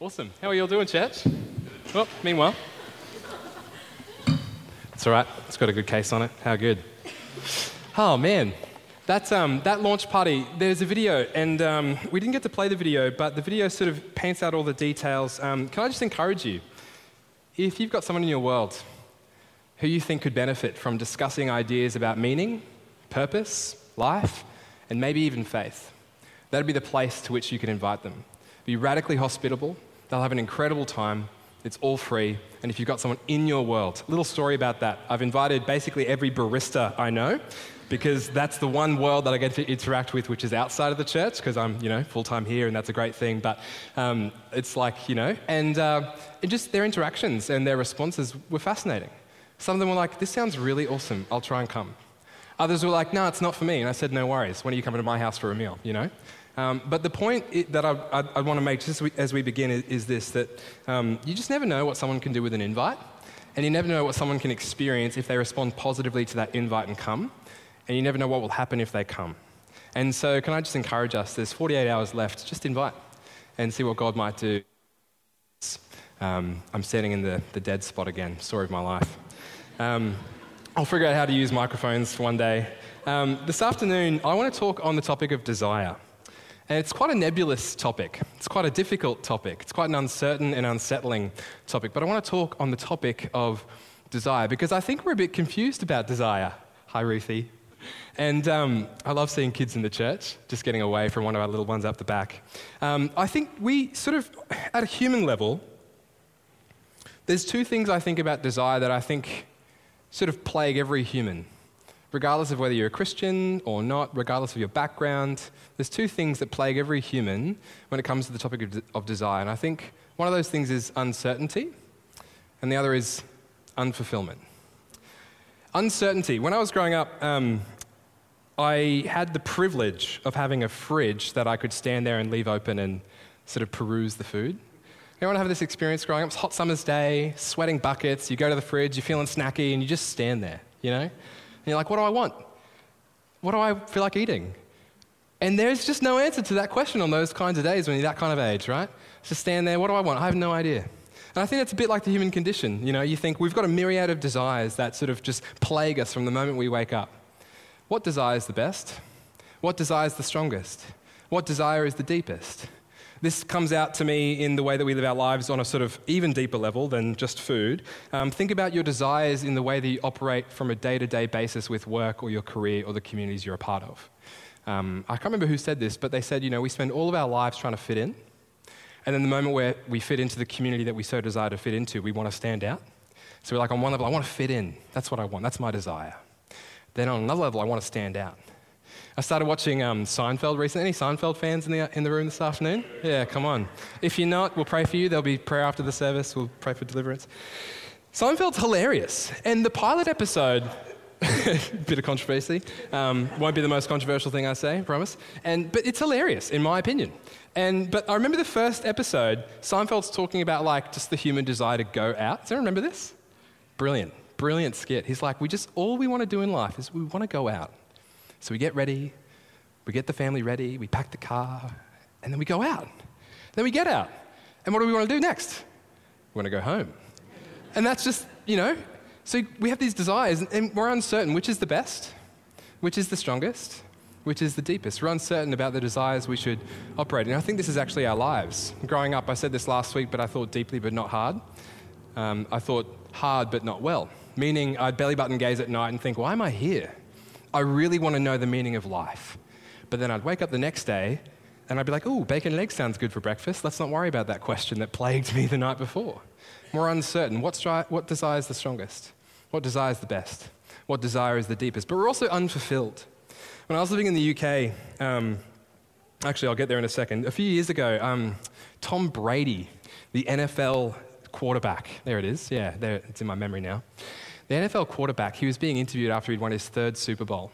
Awesome. How are you all doing, church? Well, meanwhile. It's all right. It's got a good case on it. How good. Oh, man. That's, um, that launch party, there's a video, and um, we didn't get to play the video, but the video sort of paints out all the details. Um, can I just encourage you? If you've got someone in your world who you think could benefit from discussing ideas about meaning, purpose, life, and maybe even faith, that'd be the place to which you can invite them. Be radically hospitable, They'll have an incredible time. It's all free. And if you've got someone in your world, little story about that. I've invited basically every barista I know because that's the one world that I get to interact with, which is outside of the church, because I'm, you know, full time here, and that's a great thing. But um, it's like, you know, and uh, it just their interactions and their responses were fascinating. Some of them were like, "This sounds really awesome. I'll try and come." Others were like, "No, it's not for me." And I said, "No worries. When are you coming to my house for a meal?" You know. Um, but the point that I, I, I want to make just as we begin is, is this that um, you just never know what someone can do with an invite, and you never know what someone can experience if they respond positively to that invite and come, and you never know what will happen if they come. And so, can I just encourage us? There's 48 hours left, just invite and see what God might do. Um, I'm standing in the, the dead spot again, story of my life. Um, I'll figure out how to use microphones one day. Um, this afternoon, I want to talk on the topic of desire. And it's quite a nebulous topic. It's quite a difficult topic. It's quite an uncertain and unsettling topic. But I want to talk on the topic of desire because I think we're a bit confused about desire. Hi, Ruthie. And um, I love seeing kids in the church, just getting away from one of our little ones up the back. Um, I think we sort of, at a human level, there's two things I think about desire that I think sort of plague every human regardless of whether you're a Christian or not, regardless of your background, there's two things that plague every human when it comes to the topic of, of desire. And I think one of those things is uncertainty, and the other is unfulfillment. Uncertainty. When I was growing up, um, I had the privilege of having a fridge that I could stand there and leave open and sort of peruse the food. Anyone have this experience growing up? It's hot summer's day, sweating buckets, you go to the fridge, you're feeling snacky, and you just stand there, you know? You're like, what do I want? What do I feel like eating? And there's just no answer to that question on those kinds of days when you're that kind of age, right? Just stand there, what do I want? I have no idea. And I think that's a bit like the human condition. You know, you think we've got a myriad of desires that sort of just plague us from the moment we wake up. What desire is the best? What desire is the strongest? What desire is the deepest? This comes out to me in the way that we live our lives on a sort of even deeper level than just food. Um, think about your desires in the way that you operate from a day to day basis with work or your career or the communities you're a part of. Um, I can't remember who said this, but they said, you know, we spend all of our lives trying to fit in. And then the moment where we fit into the community that we so desire to fit into, we want to stand out. So we're like, on one level, I want to fit in. That's what I want. That's my desire. Then on another level, I want to stand out. I started watching um, Seinfeld recently. Any Seinfeld fans in the, in the room this afternoon? Yeah, come on. If you're not, we'll pray for you. There'll be prayer after the service. We'll pray for deliverance. Seinfeld's hilarious. And the pilot episode, bit of controversy, um, won't be the most controversial thing I say, I promise. And, but it's hilarious, in my opinion. And, but I remember the first episode, Seinfeld's talking about like just the human desire to go out. Does anyone remember this? Brilliant, brilliant skit. He's like, we just, all we want to do in life is we want to go out. So we get ready, we get the family ready, we pack the car, and then we go out. Then we get out. And what do we want to do next? We want to go home. And that's just, you know, so we have these desires, and we're uncertain which is the best, which is the strongest, which is the deepest. We're uncertain about the desires we should operate in. I think this is actually our lives. Growing up, I said this last week, but I thought deeply but not hard. Um, I thought hard but not well, meaning I'd belly button gaze at night and think, why am I here? I really want to know the meaning of life. But then I'd wake up the next day and I'd be like, oh, bacon and eggs sounds good for breakfast. Let's not worry about that question that plagued me the night before. More uncertain. What desire is the strongest? What desire is the best? What desire is the deepest? But we're also unfulfilled. When I was living in the UK, um, actually, I'll get there in a second. A few years ago, um, Tom Brady, the NFL quarterback, there it is. Yeah, there, it's in my memory now. The NFL quarterback, he was being interviewed after he'd won his third Super Bowl.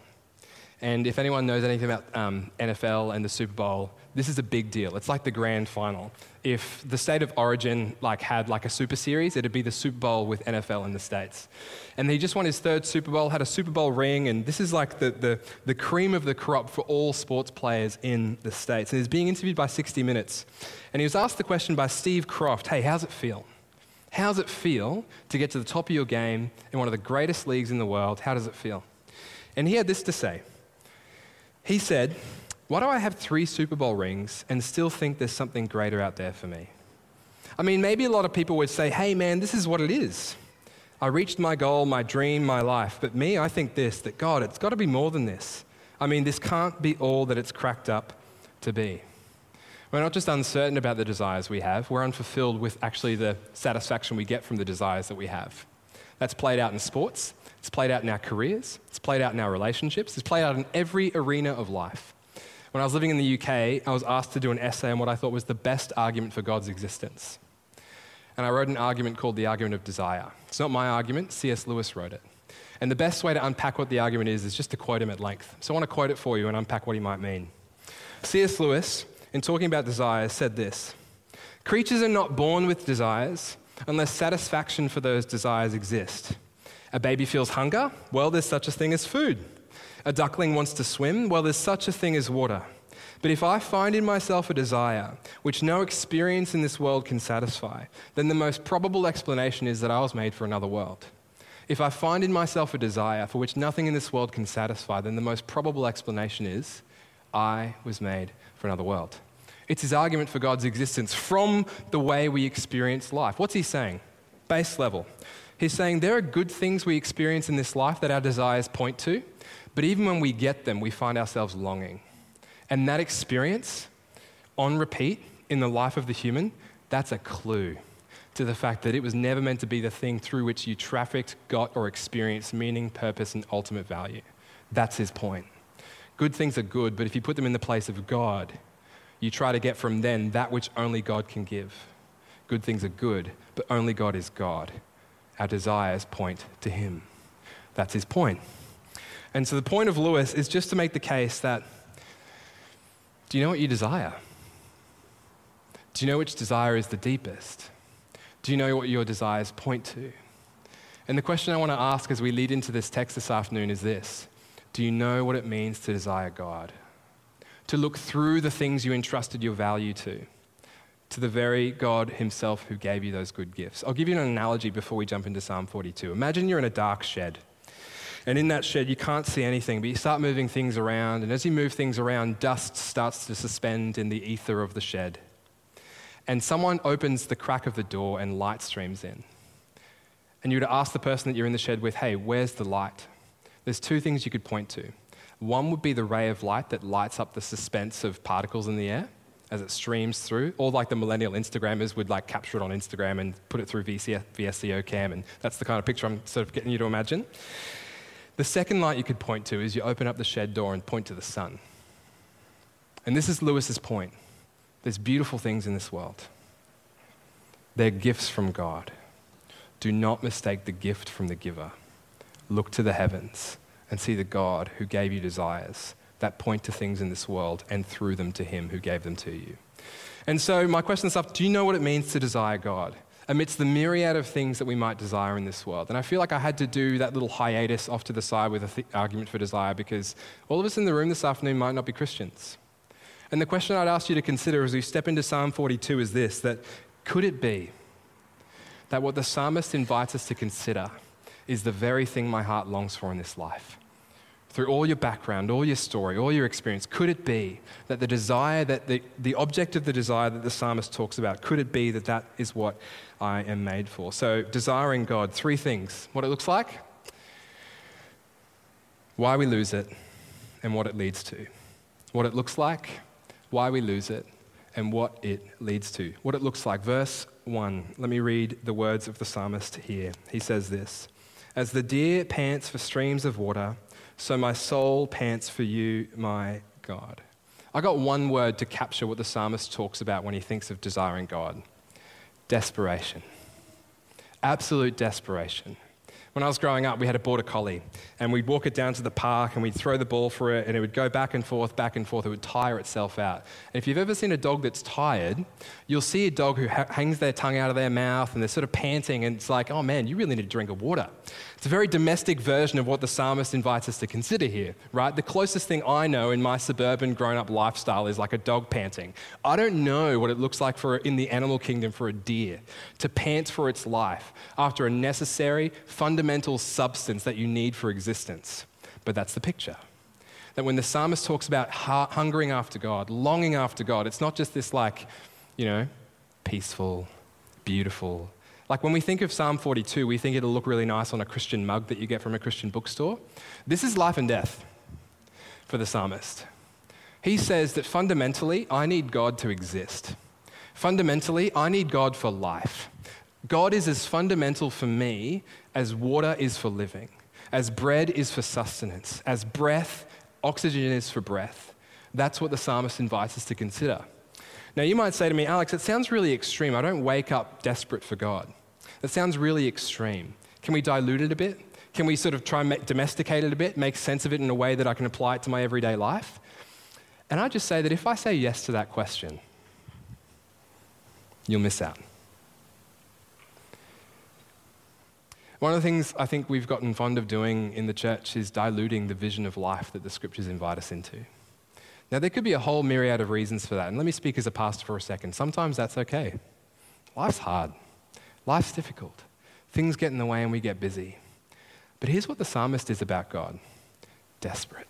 And if anyone knows anything about um, NFL and the Super Bowl, This is a big deal. It's like the grand final. If the state of origin like had like a super series, it'd be the Super Bowl with NFL in the States. And he just won his third Super Bowl, had a Super Bowl ring, and this is like the, the, the cream of the crop for all sports players in the States. And he's being interviewed by 60 Minutes. And he was asked the question by Steve Kroft, hey, how's it feel? How does it feel to get to the top of your game in one of the greatest leagues in the world? How does it feel? And he had this to say. He said, why do I have three Super Bowl rings and still think there's something greater out there for me? I mean, maybe a lot of people would say, hey, man, this is what it is. I reached my goal, my dream, my life. But me, I think this that God, it's got to be more than this. I mean, this can't be all that it's cracked up to be. We're not just uncertain about the desires we have, we're unfulfilled with actually the satisfaction we get from the desires that we have. That's played out in sports, it's played out in our careers, it's played out in our relationships, it's played out in every arena of life. When I was living in the UK, I was asked to do an essay on what I thought was the best argument for God's existence. And I wrote an argument called the argument of desire. It's not my argument, C.S. Lewis wrote it. And the best way to unpack what the argument is is just to quote him at length. So I want to quote it for you and unpack what he might mean. C.S. Lewis, in talking about desires, said this Creatures are not born with desires unless satisfaction for those desires exist. A baby feels hunger? Well, there's such a thing as food. A duckling wants to swim? Well, there's such a thing as water. But if I find in myself a desire which no experience in this world can satisfy, then the most probable explanation is that I was made for another world. If I find in myself a desire for which nothing in this world can satisfy, then the most probable explanation is I was made for another world. It's his argument for God's existence from the way we experience life. What's he saying? Base level. He's saying there are good things we experience in this life that our desires point to, but even when we get them, we find ourselves longing. And that experience, on repeat in the life of the human, that's a clue to the fact that it was never meant to be the thing through which you trafficked, got, or experienced meaning, purpose, and ultimate value. That's his point. Good things are good, but if you put them in the place of God, you try to get from them that which only God can give. Good things are good, but only God is God. Our desires point to Him. That's his point. And so the point of Lewis is just to make the case that do you know what you desire? Do you know which desire is the deepest? Do you know what your desires point to? And the question I want to ask as we lead into this text this afternoon is this Do you know what it means to desire God? To look through the things you entrusted your value to, to the very God Himself who gave you those good gifts. I'll give you an analogy before we jump into Psalm 42. Imagine you're in a dark shed. And in that shed, you can't see anything, but you start moving things around. And as you move things around, dust starts to suspend in the ether of the shed. And someone opens the crack of the door and light streams in. And you would ask the person that you're in the shed with, hey, where's the light? There's two things you could point to. One would be the ray of light that lights up the suspense of particles in the air as it streams through, or like the millennial Instagrammers would like capture it on Instagram and put it through VSCO cam, and that's the kind of picture I'm sort of getting you to imagine. The second light you could point to is you open up the shed door and point to the sun. And this is Lewis's point. There's beautiful things in this world. They're gifts from God. Do not mistake the gift from the giver. Look to the heavens and see the God who gave you desires that point to things in this world and through them to Him who gave them to you. And so, my question is up do you know what it means to desire God? amidst the myriad of things that we might desire in this world. And I feel like I had to do that little hiatus off to the side with an th- argument for desire because all of us in the room this afternoon might not be Christians. And the question I'd ask you to consider as we step into Psalm 42 is this that could it be that what the psalmist invites us to consider is the very thing my heart longs for in this life? Through all your background, all your story, all your experience, could it be that the desire, that the, the object of the desire that the psalmist talks about, could it be that that is what I am made for? So, desiring God, three things what it looks like, why we lose it, and what it leads to. What it looks like, why we lose it, and what it leads to. What it looks like. Verse 1, let me read the words of the psalmist here. He says this As the deer pants for streams of water, so my soul pants for you, my God. I got one word to capture what the psalmist talks about when he thinks of desiring God desperation. Absolute desperation. When I was growing up, we had a border collie, and we'd walk it down to the park and we'd throw the ball for it, and it would go back and forth, back and forth. It would tire itself out. And if you've ever seen a dog that's tired, you'll see a dog who ha- hangs their tongue out of their mouth and they're sort of panting, and it's like, oh man, you really need a drink of water. It's a very domestic version of what the psalmist invites us to consider here, right? The closest thing I know in my suburban grown up lifestyle is like a dog panting. I don't know what it looks like for in the animal kingdom for a deer to pant for its life after a necessary, fundamental substance that you need for existence. But that's the picture. That when the psalmist talks about hungering after God, longing after God, it's not just this like, you know, peaceful, beautiful. Like when we think of Psalm 42, we think it'll look really nice on a Christian mug that you get from a Christian bookstore. This is life and death for the psalmist. He says that fundamentally, I need God to exist. Fundamentally, I need God for life. God is as fundamental for me as water is for living, as bread is for sustenance, as breath, oxygen is for breath. That's what the psalmist invites us to consider. Now, you might say to me, Alex, it sounds really extreme. I don't wake up desperate for God. That sounds really extreme. Can we dilute it a bit? Can we sort of try and domesticate it a bit, make sense of it in a way that I can apply it to my everyday life? And I just say that if I say yes to that question, you'll miss out. One of the things I think we've gotten fond of doing in the church is diluting the vision of life that the scriptures invite us into. Now, there could be a whole myriad of reasons for that. And let me speak as a pastor for a second. Sometimes that's okay. Life's hard, life's difficult. Things get in the way and we get busy. But here's what the psalmist is about God desperate.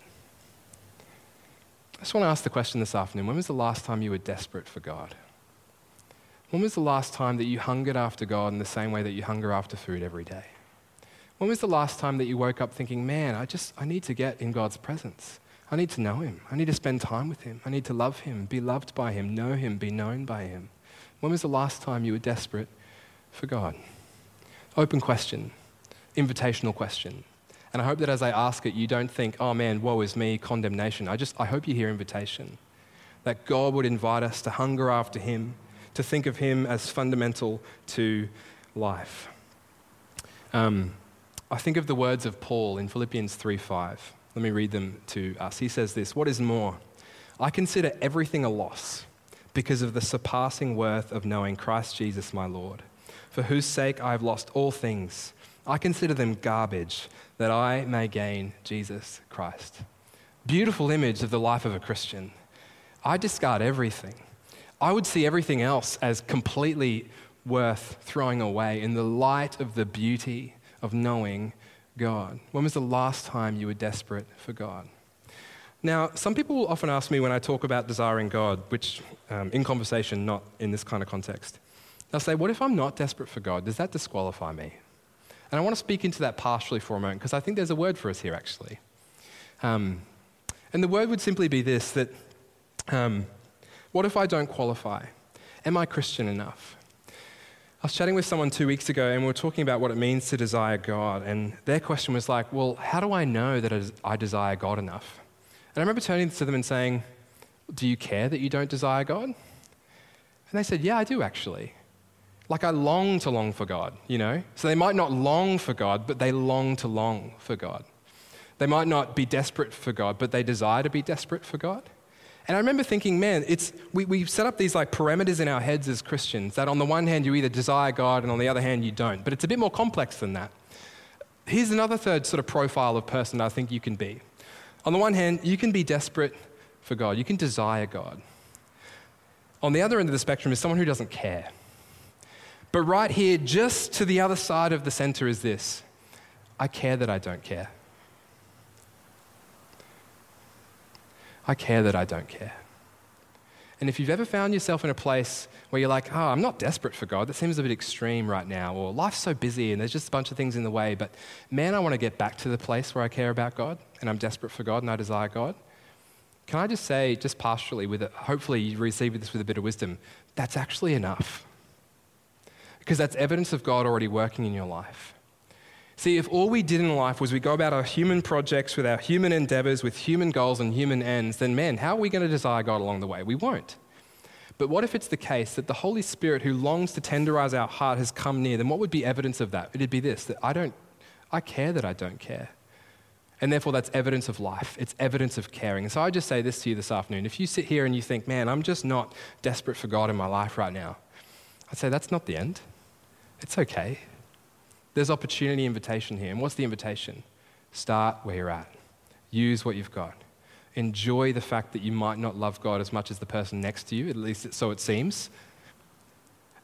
I just want to ask the question this afternoon when was the last time you were desperate for God? When was the last time that you hungered after God in the same way that you hunger after food every day? When was the last time that you woke up thinking, man, I just, I need to get in God's presence? I need to know Him. I need to spend time with Him. I need to love Him, be loved by Him, know Him, be known by Him. When was the last time you were desperate for God? Open question, invitational question. And I hope that as I ask it, you don't think, oh man, woe is me, condemnation. I just, I hope you hear invitation. That God would invite us to hunger after Him, to think of Him as fundamental to life. Um, I think of the words of Paul in Philippians 3 5. Let me read them to us. He says this What is more, I consider everything a loss because of the surpassing worth of knowing Christ Jesus my Lord, for whose sake I have lost all things. I consider them garbage that I may gain Jesus Christ. Beautiful image of the life of a Christian. I discard everything. I would see everything else as completely worth throwing away in the light of the beauty of knowing God. When was the last time you were desperate for God? Now, some people will often ask me when I talk about desiring God, which um, in conversation, not in this kind of context, they'll say, What if I'm not desperate for God? Does that disqualify me? And I want to speak into that partially for a moment because I think there's a word for us here actually. Um, and the word would simply be this that um, what if I don't qualify? Am I Christian enough? I was chatting with someone two weeks ago and we were talking about what it means to desire God. And their question was like, well, how do I know that I desire God enough? And I remember turning to them and saying, do you care that you don't desire God? And they said, yeah, I do actually. Like I long to long for God, you know? So they might not long for God, but they long to long for God. They might not be desperate for God, but they desire to be desperate for God. And I remember thinking, man, it's, we, we set up these like parameters in our heads as Christians that on the one hand you either desire God and on the other hand you don't. But it's a bit more complex than that. Here's another third sort of profile of person I think you can be. On the one hand, you can be desperate for God, you can desire God. On the other end of the spectrum is someone who doesn't care. But right here, just to the other side of the center, is this I care that I don't care. I care that I don't care. And if you've ever found yourself in a place where you're like, oh, I'm not desperate for God, that seems a bit extreme right now, or life's so busy and there's just a bunch of things in the way, but man, I want to get back to the place where I care about God and I'm desperate for God and I desire God. Can I just say, just pastorally, with it, hopefully you receive this with a bit of wisdom, that's actually enough because that's evidence of God already working in your life. See, if all we did in life was we go about our human projects with our human endeavors, with human goals and human ends, then man, how are we going to desire God along the way? We won't. But what if it's the case that the Holy Spirit who longs to tenderize our heart has come near? Then what would be evidence of that? It'd be this that I don't, I care that I don't care. And therefore, that's evidence of life. It's evidence of caring. And so I just say this to you this afternoon. If you sit here and you think, man, I'm just not desperate for God in my life right now, I'd say that's not the end. It's okay. There's opportunity invitation here. And what's the invitation? Start where you're at, use what you've got. Enjoy the fact that you might not love God as much as the person next to you, at least so it seems,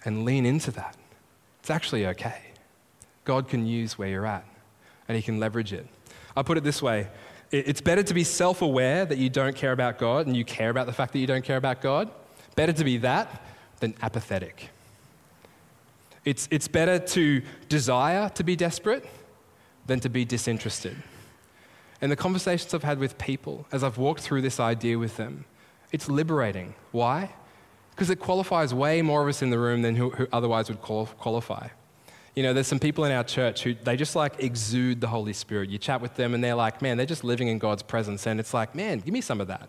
and lean into that. It's actually okay. God can use where you're at, and He can leverage it. I put it this way it's better to be self aware that you don't care about God and you care about the fact that you don't care about God. Better to be that than apathetic. It's, it's better to desire to be desperate than to be disinterested. And the conversations I've had with people as I've walked through this idea with them, it's liberating. Why? Because it qualifies way more of us in the room than who, who otherwise would qualify. You know, there's some people in our church who they just like exude the Holy Spirit. You chat with them and they're like, man, they're just living in God's presence. And it's like, man, give me some of that.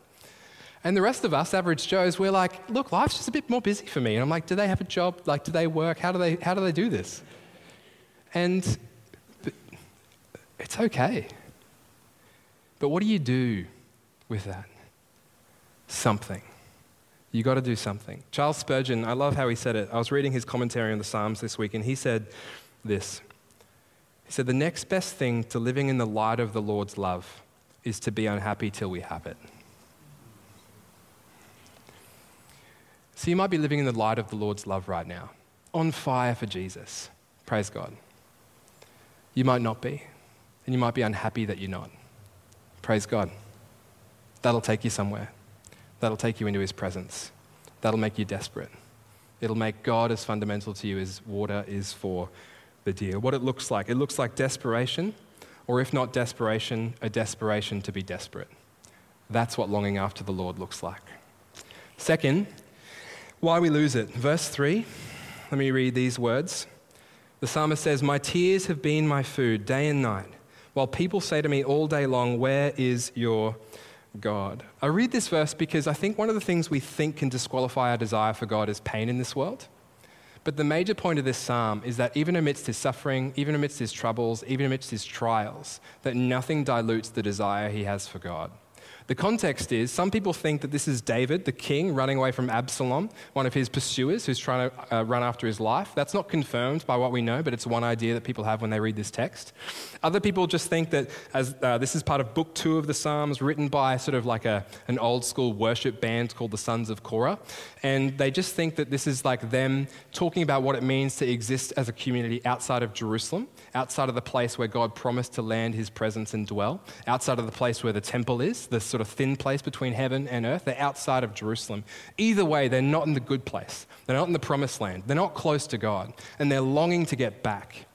And the rest of us, average Joes, we're like, look, life's just a bit more busy for me. And I'm like, do they have a job? Like, do they work? How do they, how do, they do this? And it's okay. But what do you do with that? Something. You got to do something. Charles Spurgeon, I love how he said it. I was reading his commentary on the Psalms this week, and he said this. He said, The next best thing to living in the light of the Lord's love is to be unhappy till we have it. So you might be living in the light of the Lord's love right now, on fire for Jesus. Praise God. You might not be, and you might be unhappy that you're not. Praise God. That'll take you somewhere. That'll take you into His presence. That'll make you desperate. It'll make God as fundamental to you as water is for the deer. What it looks like it looks like desperation, or if not desperation, a desperation to be desperate. That's what longing after the Lord looks like. Second, why we lose it. Verse 3, let me read these words. The psalmist says, My tears have been my food day and night while people say to me all day long, Where is your God? I read this verse because I think one of the things we think can disqualify our desire for God is pain in this world. But the major point of this psalm is that even amidst his suffering, even amidst his troubles, even amidst his trials, that nothing dilutes the desire he has for God. The context is some people think that this is David, the king, running away from Absalom, one of his pursuers who's trying to uh, run after his life. That's not confirmed by what we know, but it's one idea that people have when they read this text. Other people just think that as uh, this is part of book two of the Psalms, written by sort of like a, an old school worship band called the Sons of Korah. And they just think that this is like them talking about what it means to exist as a community outside of Jerusalem, outside of the place where God promised to land his presence and dwell, outside of the place where the temple is, the sort of thin place between heaven and earth. They're outside of Jerusalem. Either way, they're not in the good place. They're not in the promised land. They're not close to God. And they're longing to get back.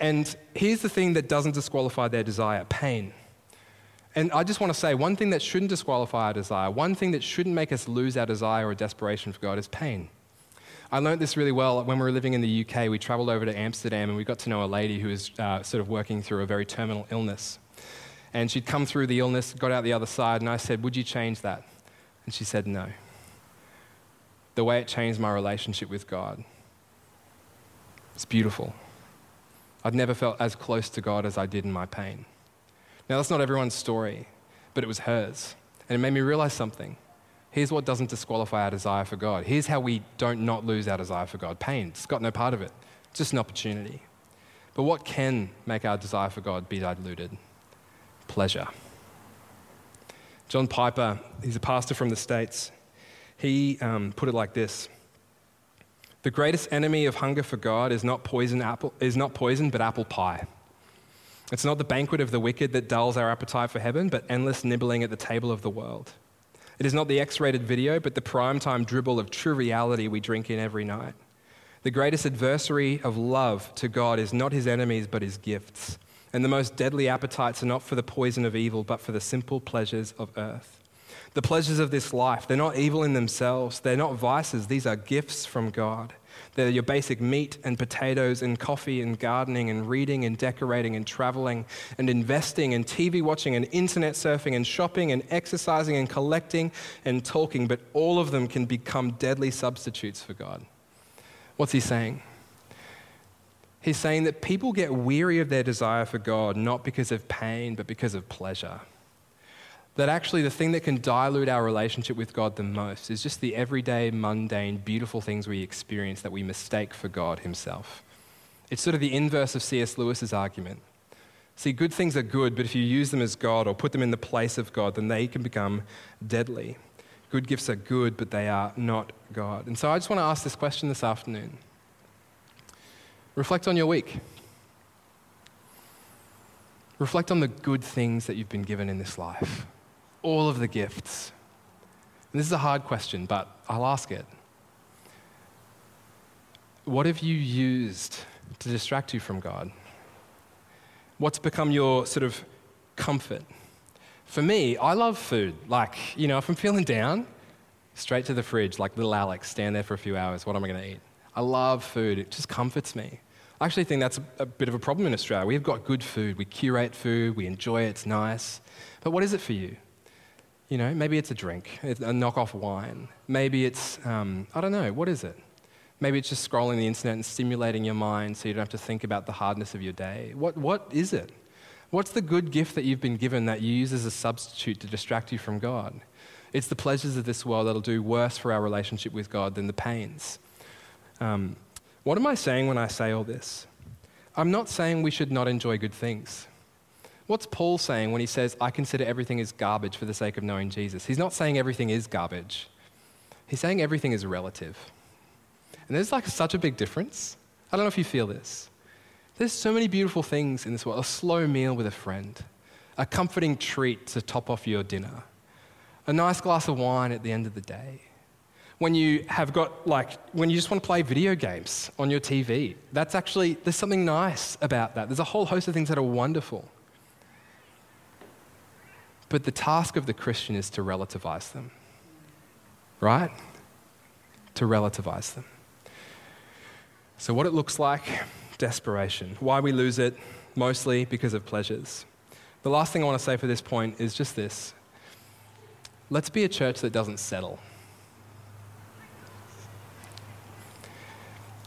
And here's the thing that doesn't disqualify their desire pain. And I just want to say one thing that shouldn't disqualify our desire, one thing that shouldn't make us lose our desire or desperation for God is pain. I learned this really well when we were living in the UK. We traveled over to Amsterdam and we got to know a lady who was uh, sort of working through a very terminal illness. And she'd come through the illness, got out the other side, and I said, Would you change that? And she said, No. The way it changed my relationship with God. It's beautiful. I'd never felt as close to God as I did in my pain. Now, that's not everyone's story, but it was hers. And it made me realize something. Here's what doesn't disqualify our desire for God. Here's how we don't not lose our desire for God pain. It's got no part of it, it's just an opportunity. But what can make our desire for God be diluted? pleasure. John Piper, he's a pastor from the States, he um, put it like this The greatest enemy of hunger for God is not, poison apple, is not poison, but apple pie. It's not the banquet of the wicked that dulls our appetite for heaven, but endless nibbling at the table of the world. It is not the X rated video, but the primetime dribble of true reality we drink in every night. The greatest adversary of love to God is not his enemies, but his gifts. And the most deadly appetites are not for the poison of evil, but for the simple pleasures of earth. The pleasures of this life, they're not evil in themselves. They're not vices. These are gifts from God. They're your basic meat and potatoes and coffee and gardening and reading and decorating and traveling and investing and TV watching and internet surfing and shopping and exercising and collecting and talking, but all of them can become deadly substitutes for God. What's he saying? He's saying that people get weary of their desire for God not because of pain, but because of pleasure. That actually, the thing that can dilute our relationship with God the most is just the everyday, mundane, beautiful things we experience that we mistake for God Himself. It's sort of the inverse of C.S. Lewis's argument. See, good things are good, but if you use them as God or put them in the place of God, then they can become deadly. Good gifts are good, but they are not God. And so I just want to ask this question this afternoon. Reflect on your week. Reflect on the good things that you've been given in this life, all of the gifts. And this is a hard question, but I'll ask it. What have you used to distract you from God? What's become your sort of comfort? For me, I love food. Like, you know, if I'm feeling down, straight to the fridge, like little Alex, stand there for a few hours. What am I going to eat? I love food, it just comforts me. I actually think that's a, a, bit of a problem in Australia. We've got good food, we curate food, we enjoy it, it's nice. But what is it for you? You know, maybe it's a drink, a knockoff wine. Maybe it's, um, I don't know, what is it? Maybe it's just scrolling the internet and stimulating your mind so you don't have to think about the hardness of your day. What, what is it? What's the good gift that you've been given that you use as a substitute to distract you from God? It's the pleasures of this world that'll do worse for our relationship with God than the pains. Um, what am I saying when I say all this? I'm not saying we should not enjoy good things. What's Paul saying when he says, I consider everything as garbage for the sake of knowing Jesus? He's not saying everything is garbage, he's saying everything is relative. And there's like such a big difference. I don't know if you feel this. There's so many beautiful things in this world a slow meal with a friend, a comforting treat to top off your dinner, a nice glass of wine at the end of the day. When you have got, like, when you just want to play video games on your TV, that's actually, there's something nice about that. There's a whole host of things that are wonderful. But the task of the Christian is to relativize them, right? To relativize them. So, what it looks like desperation. Why we lose it, mostly because of pleasures. The last thing I want to say for this point is just this let's be a church that doesn't settle.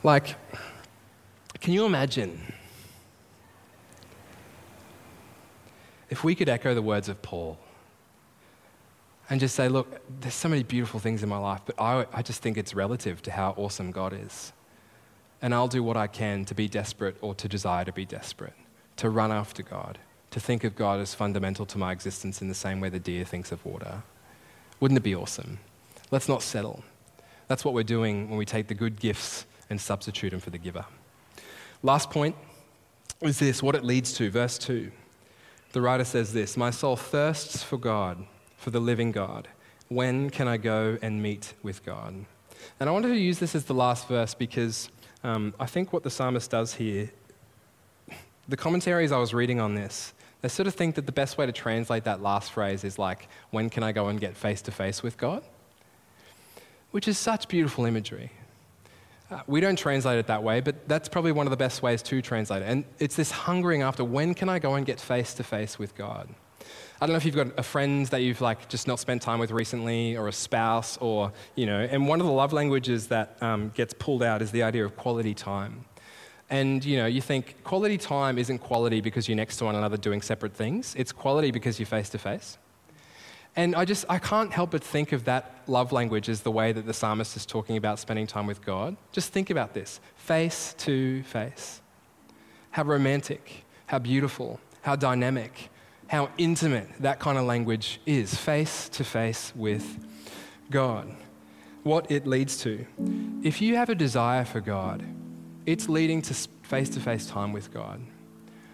Like, can you imagine if we could echo the words of Paul and just say, look, there's so many beautiful things in my life, but I, I just think it's relative to how awesome God is. And I'll do what I can to be desperate or to desire to be desperate, to run after God, to think of God as fundamental to my existence in the same way the deer thinks of water. Wouldn't it be awesome? Let's not settle. That's what we're doing when we take the good gifts and substitute them for the giver. Last point is this what it leads to. Verse 2. The writer says this My soul thirsts for God, for the living God. When can I go and meet with God? And I wanted to use this as the last verse because um, I think what the psalmist does here, the commentaries I was reading on this, they sort of think that the best way to translate that last phrase is like, when can I go and get face to face with God? Which is such beautiful imagery. We don't translate it that way, but that's probably one of the best ways to translate it. And it's this hungering after when can I go and get face to face with God? I don't know if you've got a friend that you've like just not spent time with recently, or a spouse, or you know. And one of the love languages that um, gets pulled out is the idea of quality time. And you know, you think quality time isn't quality because you're next to one another doing separate things. It's quality because you're face to face. And I just I can't help but think of that love language as the way that the psalmist is talking about spending time with God. Just think about this: face to face. How romantic, how beautiful, how dynamic, how intimate that kind of language is face to face with God. What it leads to. If you have a desire for God, it's leading to face to face time with God.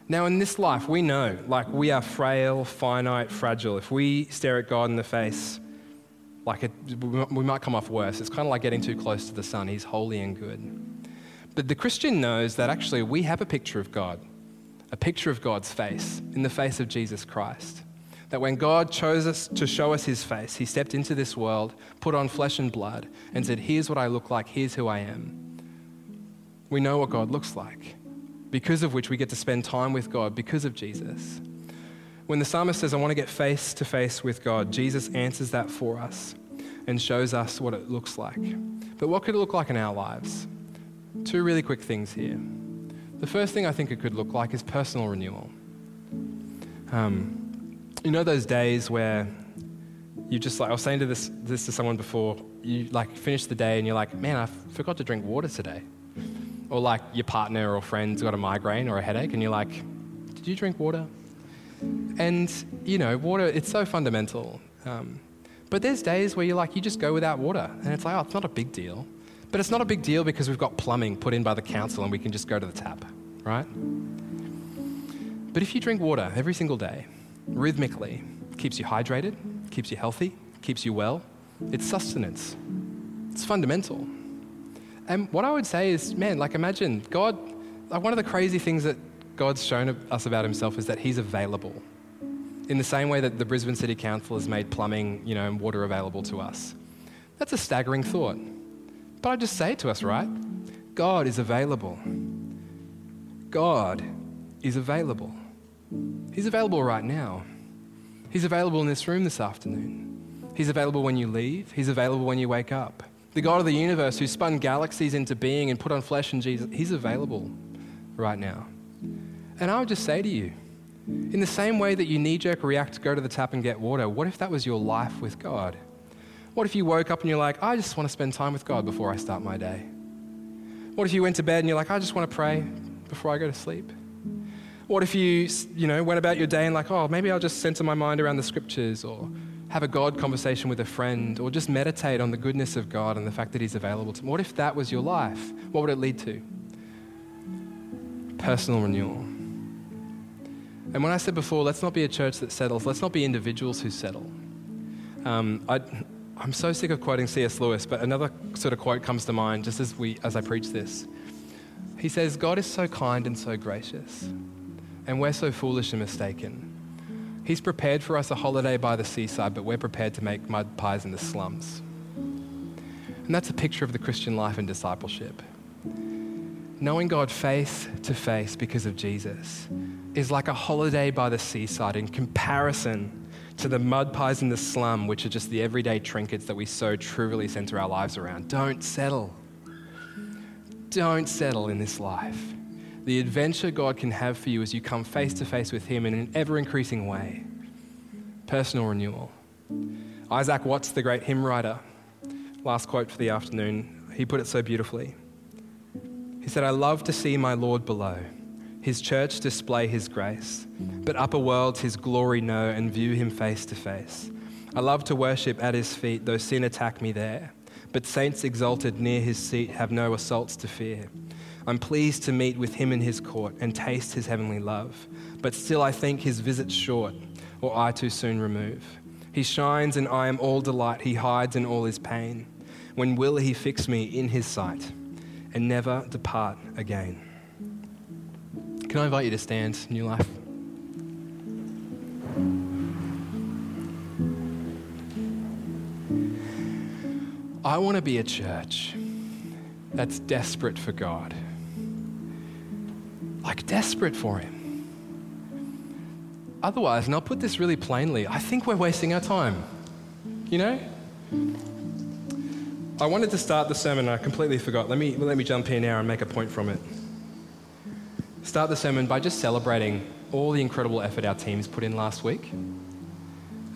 Now, in this life, we know, like, we are frail, finite, fragile. If we stare at God in the face, like, it, we might come off worse. It's kind of like getting too close to the sun. He's holy and good. But the Christian knows that actually we have a picture of God a picture of God's face in the face of Jesus Christ. That when God chose us to show us his face, he stepped into this world, put on flesh and blood, and said, Here's what I look like, here's who I am. We know what God looks like, because of which we get to spend time with God because of Jesus. When the psalmist says, I want to get face to face with God, Jesus answers that for us and shows us what it looks like. But what could it look like in our lives? Two really quick things here. The first thing I think it could look like is personal renewal. Um, you know those days where you just like I was saying to this this to someone before. You like finish the day and you're like, man, I forgot to drink water today. Or like your partner or friend's got a migraine or a headache, and you're like, did you drink water? And you know, water it's so fundamental. Um, but there's days where you're like, you just go without water, and it's like, oh, it's not a big deal. But it's not a big deal because we've got plumbing put in by the council and we can just go to the tap, right? But if you drink water every single day, rhythmically, keeps you hydrated, keeps you healthy, keeps you well, it's sustenance. It's fundamental. And what I would say is, man, like imagine God, like one of the crazy things that God's shown us about himself is that he's available. In the same way that the Brisbane City Council has made plumbing, you know, and water available to us. That's a staggering thought. But I just say to us, right? God is available. God is available. He's available right now. He's available in this room this afternoon. He's available when you leave. He's available when you wake up. The God of the universe who spun galaxies into being and put on flesh in Jesus, He's available right now. And I would just say to you, in the same way that you knee jerk react go to the tap and get water, what if that was your life with God? What if you woke up and you're like, I just want to spend time with God before I start my day? What if you went to bed and you're like, I just want to pray before I go to sleep? What if you, you know, went about your day and like, oh, maybe I'll just center my mind around the scriptures or have a God conversation with a friend or just meditate on the goodness of God and the fact that He's available to me? What if that was your life? What would it lead to? Personal renewal. And when I said before, let's not be a church that settles, let's not be individuals who settle. Um, I, I'm so sick of quoting C.S. Lewis, but another sort of quote comes to mind just as, we, as I preach this. He says, God is so kind and so gracious, and we're so foolish and mistaken. He's prepared for us a holiday by the seaside, but we're prepared to make mud pies in the slums. And that's a picture of the Christian life and discipleship. Knowing God face to face because of Jesus is like a holiday by the seaside in comparison to the mud pies in the slum, which are just the everyday trinkets that we so trivially center our lives around. Don't settle. Don't settle in this life. The adventure God can have for you as you come face to face with Him in an ever increasing way. Personal renewal. Isaac Watts, the great hymn writer, last quote for the afternoon, he put it so beautifully. He said, I love to see my Lord below his church display his grace, but upper worlds his glory know and view him face to face. I love to worship at his feet, though sin attack me there. But saints exalted near his seat have no assaults to fear. I'm pleased to meet with him in his court and taste his heavenly love. But still I think his visit's short, or I too soon remove. He shines and I am all delight, he hides in all his pain. When will he fix me in his sight and never depart again? Can I invite you to stand, New Life? I want to be a church that's desperate for God. Like, desperate for Him. Otherwise, and I'll put this really plainly, I think we're wasting our time. You know? I wanted to start the sermon, I completely forgot. Let me, let me jump in now and make a point from it start the sermon by just celebrating all the incredible effort our teams put in last week.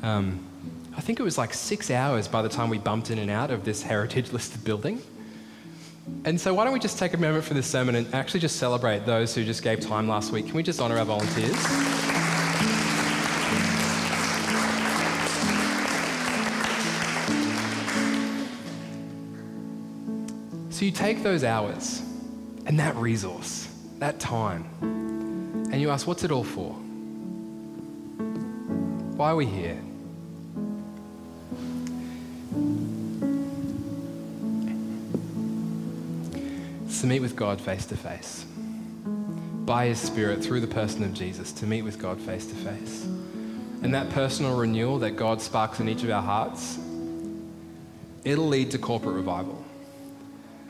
Um, I think it was like six hours by the time we bumped in and out of this heritage listed building. And so, why don't we just take a moment for this sermon and actually just celebrate those who just gave time last week? Can we just honour our volunteers? So, you take those hours and that resource that time, and you ask, what's it all for? Why are we here? To meet with God face to face. By His Spirit, through the person of Jesus, to meet with God face to face. And that personal renewal that God sparks in each of our hearts, it'll lead to corporate revival.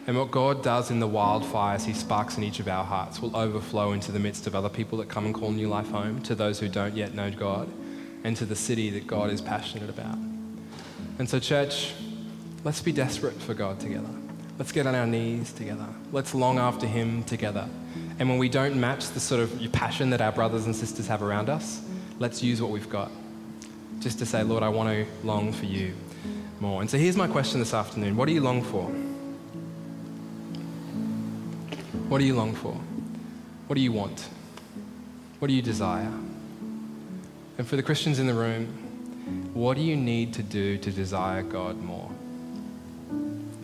And what God does in the wildfires He sparks in each of our hearts will overflow into the midst of other people that come and call New Life home, to those who don't yet know God, and to the city that God is passionate about. And so, church, let's be desperate for God together. Let's get on our knees together. Let's long after Him together. And when we don't match the sort of passion that our brothers and sisters have around us, let's use what we've got. Just to say, Lord, I want to long for you more. And so here's my question this afternoon What do you long for? What do you long for? What do you want? What do you desire? And for the Christians in the room, what do you need to do to desire God more?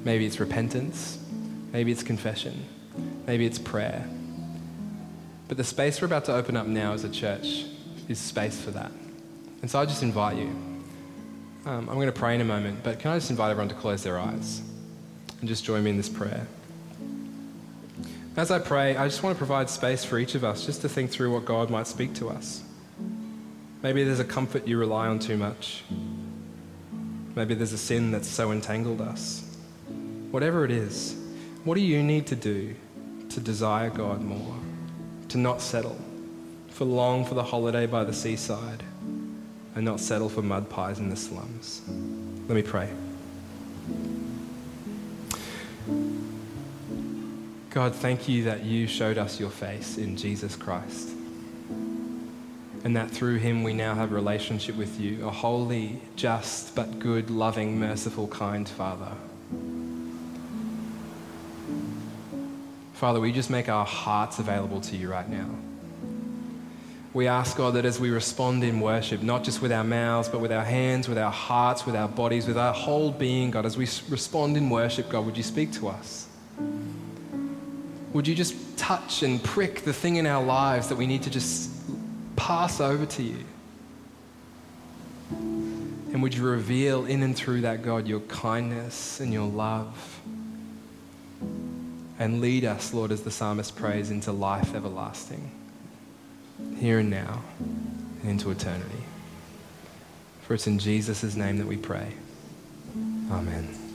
Maybe it's repentance, maybe it's confession, maybe it's prayer. But the space we're about to open up now as a church is space for that. And so I just invite you. Um, I'm going to pray in a moment, but can I just invite everyone to close their eyes and just join me in this prayer? As I pray, I just want to provide space for each of us just to think through what God might speak to us. Maybe there's a comfort you rely on too much. Maybe there's a sin that's so entangled us. Whatever it is, what do you need to do to desire God more? To not settle, for long for the holiday by the seaside, and not settle for mud pies in the slums? Let me pray. God, thank you that you showed us your face in Jesus Christ. And that through him we now have relationship with you, a holy, just, but good, loving, merciful, kind Father. Father, we just make our hearts available to you right now. We ask, God, that as we respond in worship, not just with our mouths, but with our hands, with our hearts, with our bodies, with our whole being, God, as we respond in worship, God, would you speak to us? Would you just touch and prick the thing in our lives that we need to just pass over to you? And would you reveal in and through that, God, your kindness and your love? And lead us, Lord, as the psalmist prays, into life everlasting, here and now, and into eternity. For it's in Jesus' name that we pray. Amen.